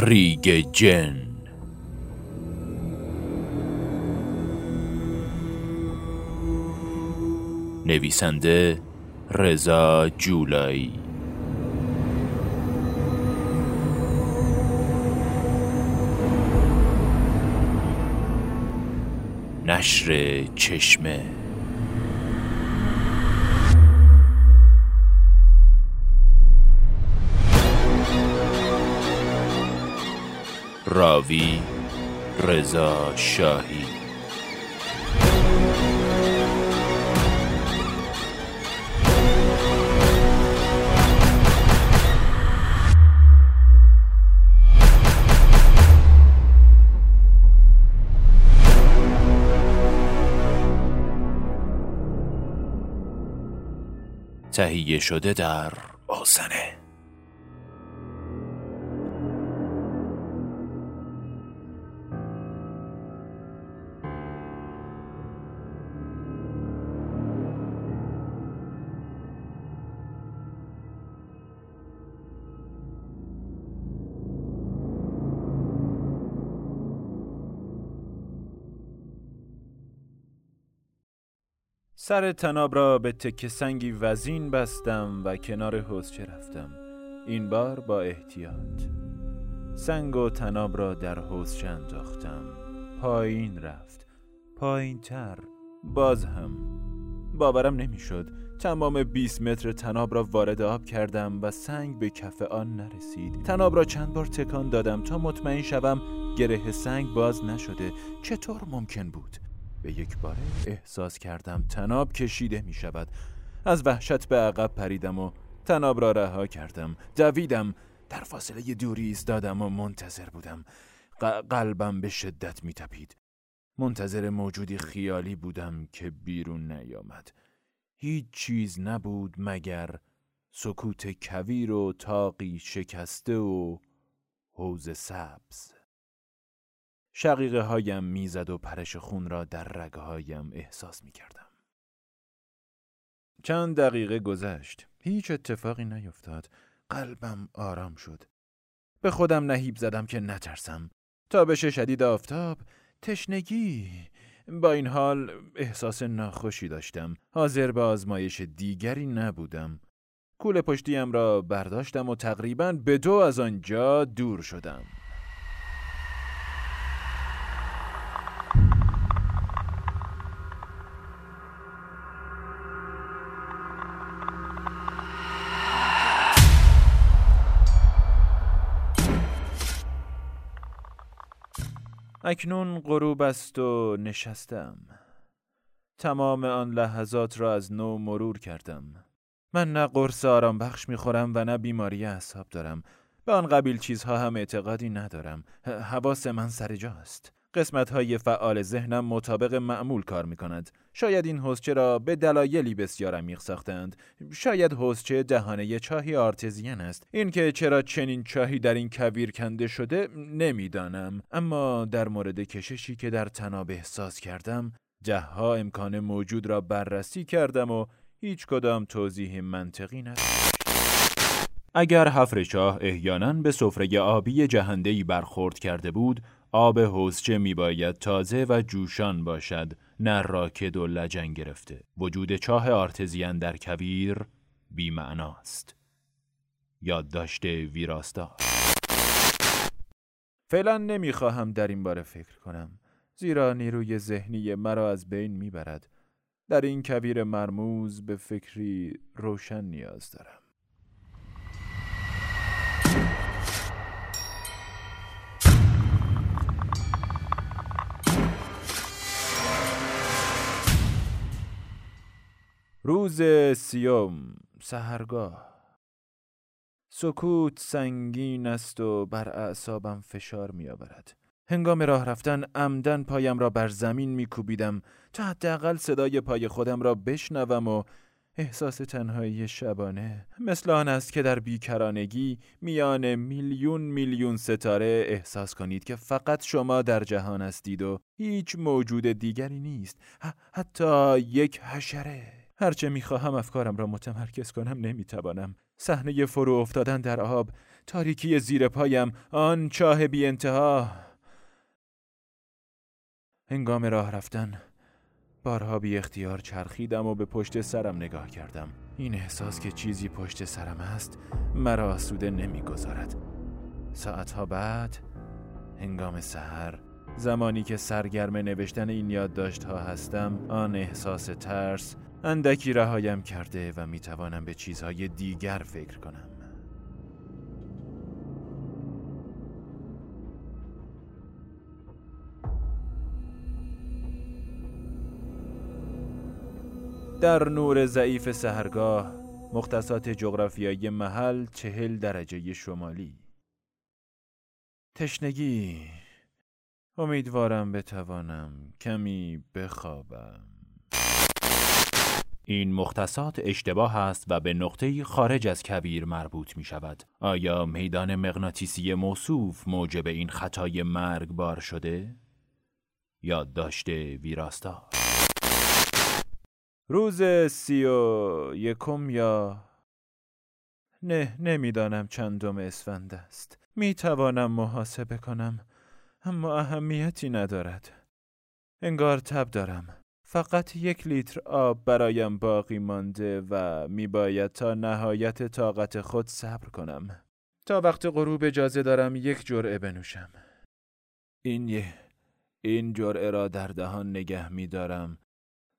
ریگ جن. نویسنده رضا جولایی. نشر چشمه. راوی رضا شاهی. تهیه شده در آسنه سر تناب را به تک سنگی وزین بستم و کنار حوزچه رفتم. این بار با احتیاط. سنگ و تناب را در حوزچه انداختم. پایین رفت. پایین تر باز هم. باورم نمی‌شد. تمام 20 متر تناب را وارد آب کردم و سنگ به کف آن نرسید. تناب را چند بار تکان دادم تا مطمئن شوم گره سنگ باز نشده. چطور ممکن بود؟ به یک باره احساس کردم تناب کشیده می شود. از وحشت به عقب پریدم و تناب را رها کردم. دویدم در فاصله دوری ایستادم و منتظر بودم. قلبم به شدت می تپید. منتظر موجودی خیالی بودم که بیرون نیامد. هیچ چیز نبود مگر سکوت کویر و تاقی شکسته و حوز سبز. شقیقه هایم می‌زد و پرش خون را در رگه هایم احساس می کردم. چند دقیقه گذشت. هیچ اتفاقی نیفتاد. قلبم آرام شد. به خودم نهیب زدم که نترسم. تابش شدید آفتاب، تشنگی. با این حال احساس ناخوشی داشتم. حاضر به آزمایش دیگری نبودم. کول پشتیم را برداشتم و تقریبا به دو از آنجا دور شدم. اکنون غروب است و نشستم. تمام آن لحظات را از نو مرور کردم. من نه قرص آرام بخش می‌خورم و نه بیماری اعصاب دارم. به آن قبیل چیزها هم اعتقادی ندارم. حواس من سر جاست. قسمت های فعال ذهنم مطابق معمول کار می کند. شاید این حوزچه را به دلایلی بسیار عمیق ساختند. شاید حوزچه دهانه چاهی آرتزین است. اینکه چرا چنین چاهی در این کویر کنده شده نمی‌دانم. اما در مورد کششی که در تناب احساس کردم جهها امکان موجود را بررسی کردم و هیچ کدام توضیح منطقی نداشت. اگر حفر چاه احیانا به سفره آبی جهندهی برخورد کرده بود آب حوزچه می باید تازه و جوشان باشد نه راکد و لجن گرفته. وجود چاه آرتزیان در کویر بیمعناست. یادداشت ویراستار. فعلا نمی‌خواهم در این باره فکر کنم. زیرا نیروی ذهنی مرا از بین می‌برد. در این کویر مرموز به فکری روشن نیاز دارم. روز سیوم سهرگاه سکوت سنگین است و بر اعصابم فشار می آورد. هنگام راه رفتن عمدن پایم را بر زمین می کوبیدم تا حداقل صدای پای خودم را بشنوم و احساس تنهایی شبانه. مثل آن است که در بیکرانگی میان میلیون میلیون ستاره احساس کنید که فقط شما در جهان هستید و هیچ موجود دیگری نیست. حتی یک حشره. هرچه می‌خواهم افکارم را متمرکز کنم نمی‌توانم. صحنه فرو افتادن در آب تاریکی زیر پایم آن چاه بی انتها. هنگام راه رفتن بارها بی اختیار چرخیدم و به پشت سرم نگاه کردم. این احساس که چیزی پشت سرم است مرا آسوده نمی‌گذارد. ساعتها بعد هنگام سحر زمانی که سرگرم نوشتن این یادداشت ها هستم آن احساس ترس اندکی رهایم کرده و می‌توانم به چیزهای دیگر فکر کنم. در نور ضعیف سهرگاه مختصات جغرافیایی محل چهل درجه شمالی. تشنگی. امیدوارم بتوانم کمی بخوابم. این مختصات اشتباه است و به نقطه خارج از کبیر مربوط می شود. آیا میدان مغناطیسی موصوف موجب این خطای مرگبار شده؟ یاد داشته ویراستار روز سی و یکم یا نه نمی‌دانم چندم اسفند است می توانم محاسبه کنم اما اهمیتی ندارد انگار تب دارم فقط یک لیتر آب برایم باقی مانده و میباید تا نهایت طاقت خود صبر کنم. تا وقت غروب اجازه دارم یک جرعه بنوشم. این یه این جرعه را در دهان نگه میدارم.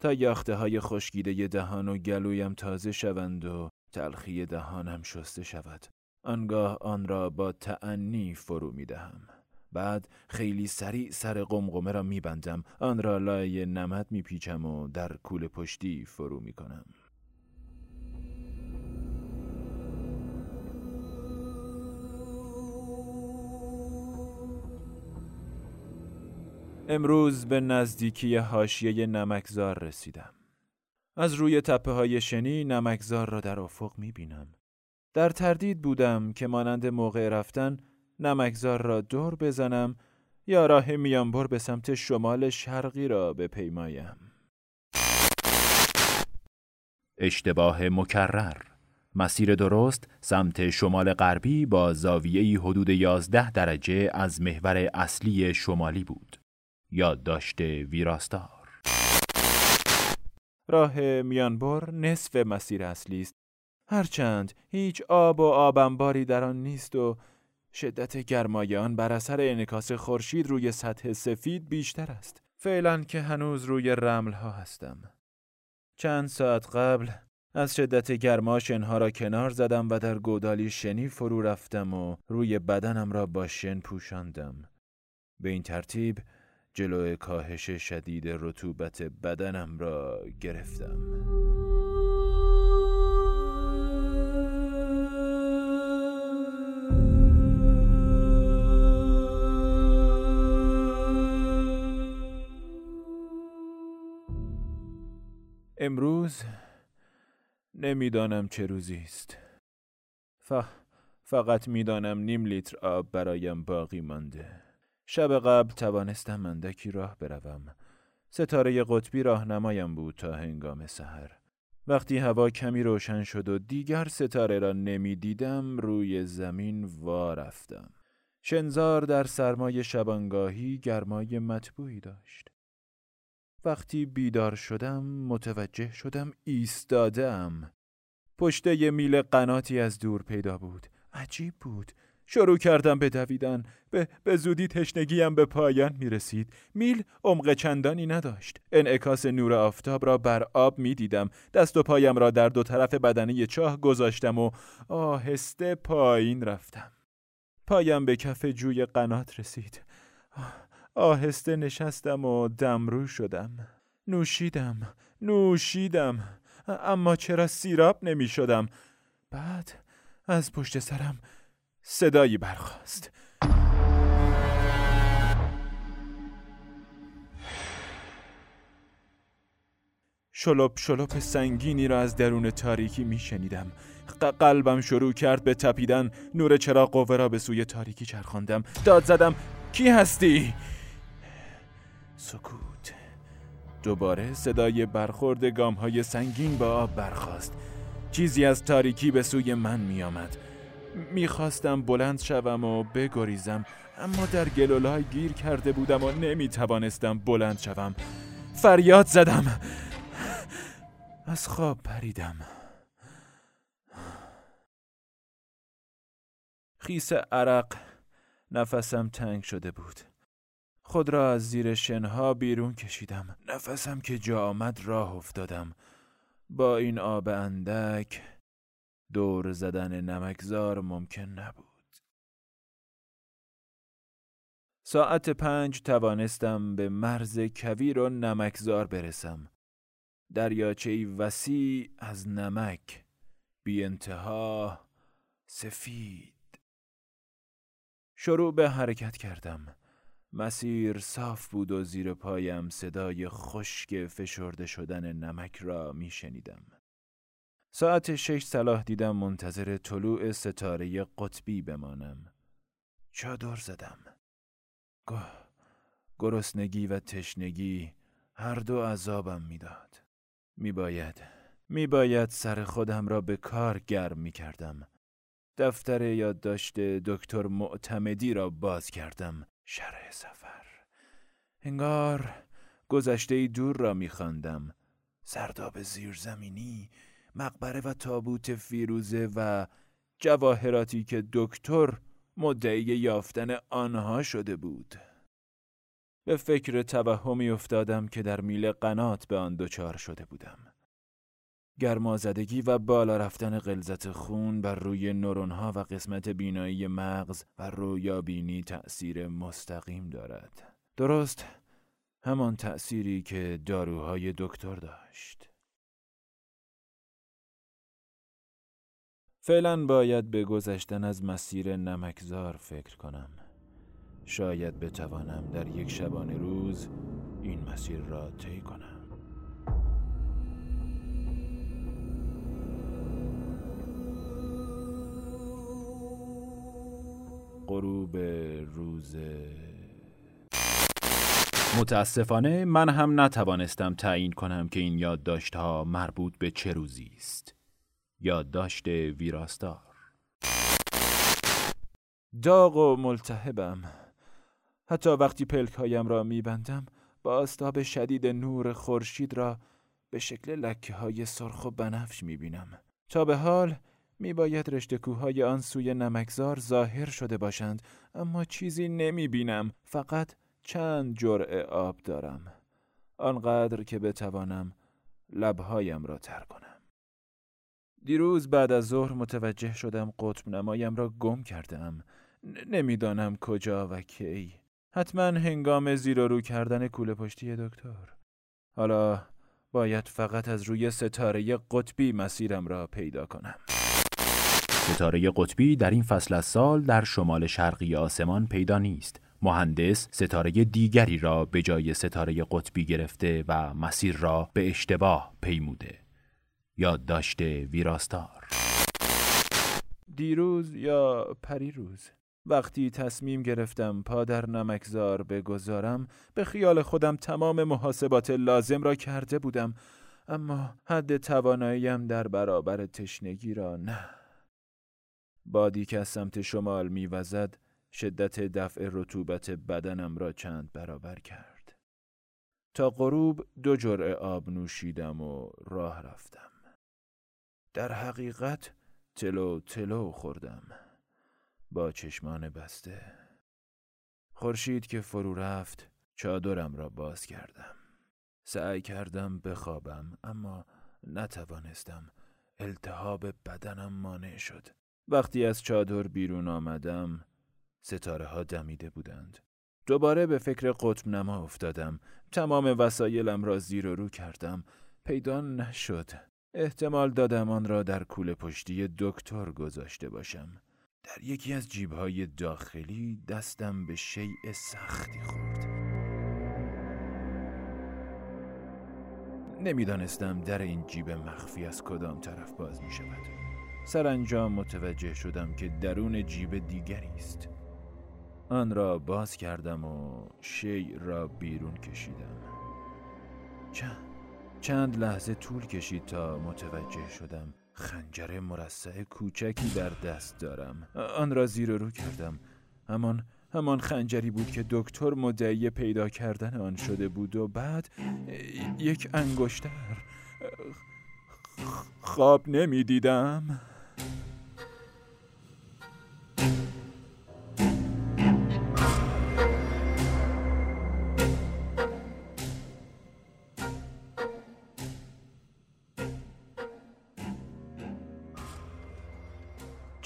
تا یاخته های خشکیده دهان و گلویم تازه شوند و تلخی دهانم شسته شود. آنگاه آن را با تعنی فرو می دهم. بعد خیلی سریع سر قمقمه را میبندم. آن را لای نمد میپیچم و در کول پشتی فرو می‌کنم. امروز به نزدیکی حاشیه نمکزار رسیدم. از روی تپه های شنی نمکزار را در افق می بینم. در تردید بودم که مانند موقع رفتن نمکزار را دور بزنم یا راه میانبر به سمت شمال شرقی را بپیمایم. اشتباه مکرر مسیر درست سمت شمال غربی با زاویه حدود 11 درجه از محور اصلی شمالی بود. یادداشت ویراستار راه میانبر نصف مسیر اصلی است. هرچند هیچ آب و آبنباری در آن نیست و شدت گرمای آن بر اثر انعکاس خورشید روی سطح سفید بیشتر است. فعلا که هنوز روی رمل ها هستم. چند ساعت قبل از شدت گرما شنها را کنار زدم و در گودالی شنی فرو رفتم و روی بدنم را با شن پوشاندم. به این ترتیب جلو کاهش شدید رطوبت بدنم را گرفتم. امروز نمی‌دانم چه روزی است. ف... فقط می‌دانم نیم لیتر آب برایم باقی مانده. شب قبل توانستم اندکی راه بروم. ستاره قطبی راهنمایم بود تا هنگام سحر. وقتی هوا کمی روشن شد و دیگر ستاره را نمی‌دیدم روی زمین وا رفتم. شنزار در سرمای شبانگاهی گرمای مطبوعی داشت. وقتی بیدار شدم متوجه شدم ایستادم. پشته میل قناتی از دور پیدا بود. عجیب بود. شروع کردم به دویدن به, به زودی تشنگیم به پایان می رسید میل عمق چندانی نداشت انعکاس نور آفتاب را بر آب می دیدم دست و پایم را در دو طرف بدنه چاه گذاشتم و آهسته پایین رفتم پایم به کف جوی قنات رسید آهسته نشستم و دمرو شدم. نوشیدم نوشیدم اما چرا سیراب نمی شدم بعد از پشت سرم صدایی برخاست. شلوب شلوب سنگینی را از درون تاریکی می شنیدم قلبم شروع کرد به تپیدن. نور چراغ قوه را به سوی تاریکی چرخاندم. داد زدم کی هستی؟ سکوت. دوباره صدای برخورد گام های سنگین با آب برخاست. چیزی از تاریکی به سوی من می آمد می‌خواستم بلند شوم و بگریزم اما در گلولای گیر کرده بودم و نمی توانستم بلند شوم. فریاد زدم. از خواب پریدم. خیس عرق نفسم تنگ شده بود. خود را از زیر شنها بیرون کشیدم. نفسم که جا آمد راه افتادم. با این آب اندک دور زدن نمکزار ممکن نبود. ساعت پنج توانستم به مرز کویر و نمکزار برسم. دریاچه وسیع از نمک بی انتها سفید. شروع به حرکت کردم. مسیر صاف بود و زیر پایم صدای خشک فشرده شدن نمک را می شنیدم. ساعت شش صلاح دیدم منتظر طلوع ستاره قطبی بمانم. چادر زدم. گاه گرسنگی و تشنگی هر دو عذابم می‌داد. میباید میباید سر خودم را به کار گرم می کردم. دفتر یادداشت دکتر معتمدی را باز کردم شرح سفر. انگار گذشته دور را میخواندم. سرداب زیرزمینی مقبره و تابوت فیروزه و جواهراتی که دکتر مدعی یافتن آنها شده بود. به فکر توهمی افتادم که در میل قنات به آن دچار شده بودم. گرمازدگی و بالا رفتن غلظت خون بر روی نورونها و قسمت بینایی مغز و رویابینی تأثیر مستقیم دارد. درست همان تأثیری که داروهای دکتر داشت. فعلا باید به گذشتن از مسیر نمکزار فکر کنم. شاید بتوانم در یک شبانه روز این مسیر را طی کنم. غروب روز. متاسفانه من هم نتوانستم تعیین کنم که این یادداشت ها مربوط به چه روزی است. یادداشت ویراستار. داغ و ملتهبم. حتی وقتی پلک هایم را میبندم با استاب شدید نور خورشید را به شکل لکه های سرخ و بنفش می‌بینم. تا به حال می باید رشته کوههای آن سوی نمکزار ظاهر شده باشند اما چیزی نمی بینم فقط چند جرعه آب دارم. آنقدر که بتوانم لبهایم را تر کنم. دیروز بعد از ظهر متوجه شدم قطب نمایم را گم کردم نمی‌دانم کجا و کی. حتما هنگام زیر و رو کردن کوله پشتی دکتر. حالا باید فقط از روی ستاره قطبی مسیرم را پیدا کنم. ستاره قطبی در این فصل از سال در شمال شرقی آسمان پیدا نیست. مهندس ستاره دیگری را به جای ستاره قطبی گرفته و مسیر را به اشتباه پیموده. یادداشت ویراستار دیروز یا پریروز وقتی تصمیم گرفتم پا در نمکزار بگذارم به خیال خودم تمام محاسبات لازم را کرده بودم اما حد تواناییم در برابر تشنگی را نه بادی که از سمت شمال میوزد شدت دفع رطوبت بدنم را چند برابر کرد. تا غروب دو جرعه آب نوشیدم و راه رفتم. در حقیقت تلو تلو خوردم. با چشمان بسته. خورشید که فرو رفت چادرم را باز کردم. سعی کردم بخوابم اما نتوانستم. التهاب بدنم مانع شد. وقتی از چادر بیرون آمدم ستاره ها دمیده بودند. دوباره به فکر قطب نما افتادم. تمام وسایلم را زیر و رو کردم. پیدا نشد. احتمال دادم آن را در کوله پشتی دکتر گذاشته باشم. در یکی از جیبهای داخلی دستم به شیء سختی خورد. نمی‌دانستم در این جیب مخفی از کدام طرف باز می شود. سرانجام متوجه شدم که درون جیب دیگری است. آن را باز کردم و شی را بیرون کشیدم. چند چند لحظه طول کشید تا متوجه شدم خنجر مرصع کوچکی در دست دارم. آن را زیر رو کردم. همان همان خنجری بود که دکتر مدعی پیدا کردن آن شده بود و بعد یک انگشتر. خواب نمی‌دیدم.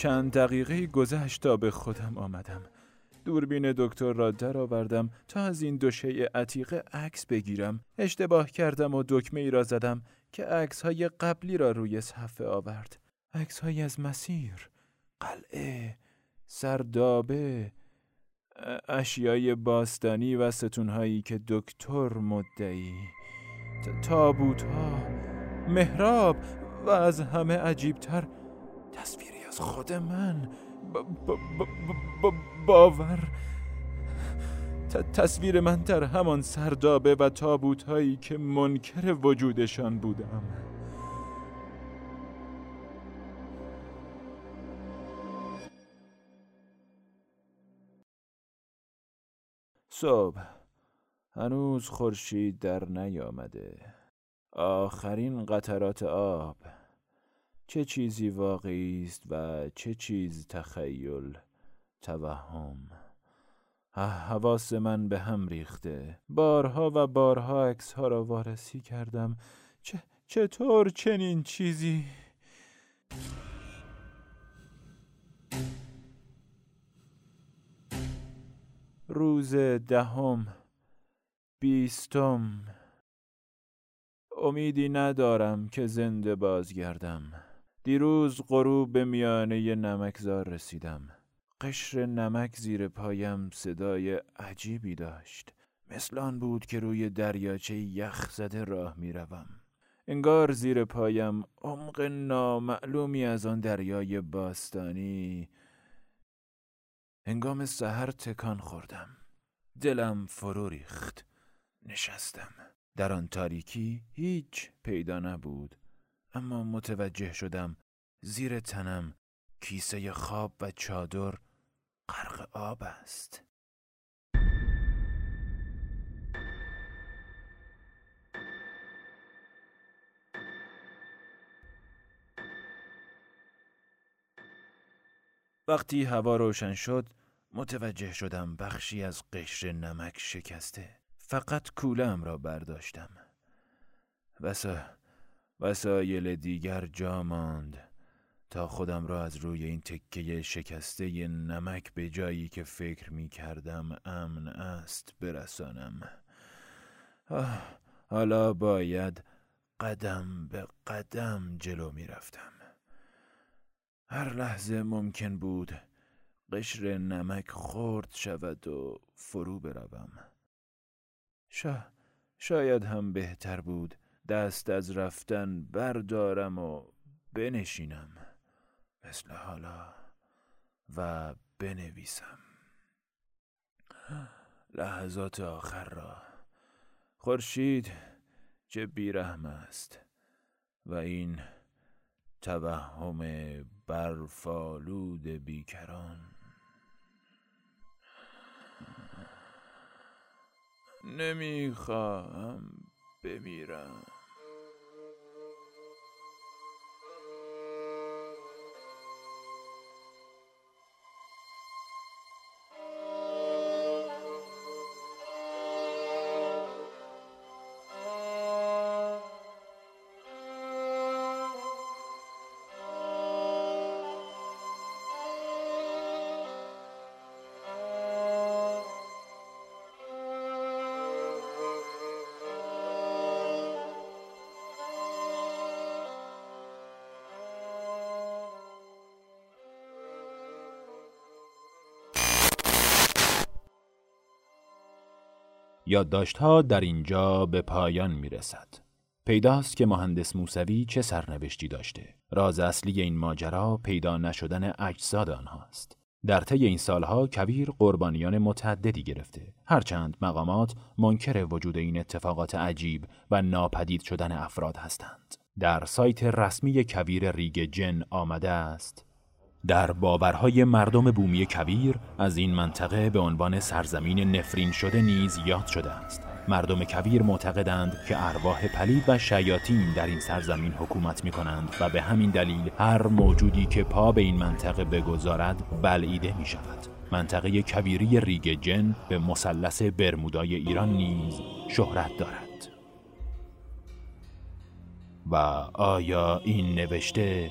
چند دقیقه گذشت تا به خودم آمدم. دوربین دکتر را درآوردم تا از این دو شیء عتیقه عکس بگیرم. اشتباه کردم و دکمه ای را زدم که عکس های قبلی را روی صفحه آورد. عکس های از مسیر قلعه سردابه اشیای باستانی و ستونهایی که دکتر مدعی. تابوت ها محراب و از همه عجیبتر تصویری از خود من. باور. تصویر من در همان سردابه و تابوت هایی که منکر وجودشان بودم. صبح. هنوز خورشید در نیامده. آخرین قطرات آب. چه چیزی واقعی است و چه چیز تخیل توهم؟ حواس من به هم ریخته. بارها و بارها عکس ها را وارسی کردم. چه چطور چنین چیزی؟ روز دهم بیستم. امیدی ندارم که زنده بازگردم. دیروز غروب به میانه نمکزار رسیدم. قشر نمک زیر پایم صدای عجیبی داشت. مثل آن بود که روی دریاچه یخ زده راه می‌روم. انگار زیر پایم عمق نامعلومی از آن دریای باستانی انگام سحر تکان خوردم. دلم فرو ریخت. نشستم. در آن تاریکی هیچ پیدا نبود. اما متوجه شدم زیر تنم کیسه خواب و چادر غرق آب است. وقتی هوا روشن شد متوجه شدم بخشی از قشر نمک شکسته. فقط کولم را برداشتم. وسا وسایل دیگر جا ماند تا خودم را از روی این تکه شکسته نمک به جایی که فکر می کردم امن است برسانم. حالا باید قدم به قدم جلو می رفتم. هر لحظه ممکن بود قشر نمک خورد شود و فرو بروم. شا... شاید هم بهتر بود دست از رفتن بردارم و بنشینم مثل حالا و بنویسم. لحظات آخر را. خورشید چه بیرحم است و این توهم برفالود بیکران. نمی‌خواهم بمیرم. یادداشتها در اینجا به پایان می رسد. پیداست که مهندس موسوی چه سرنوشتی داشته. راز اصلی این ماجرا پیدا نشدن اجساد آنهاست. در طی این سالها کویر قربانیان متعددی گرفته هرچند مقامات منکر وجود این اتفاقات عجیب و ناپدید شدن افراد هستند در سایت رسمی کویر ریگ جن آمده است در باورهای مردم بومی کویر از این منطقه به عنوان سرزمین نفرین شده نیز یاد شده است مردم کویر معتقدند که ارواح پلید و شیاطین در این سرزمین حکومت می کنند و به همین دلیل هر موجودی که پا به این منطقه بگذارد بلعیده می شود. منطقه کویری ریگ جن به مثلث برمودای ایران نیز شهرت دارد. و آیا این نوشته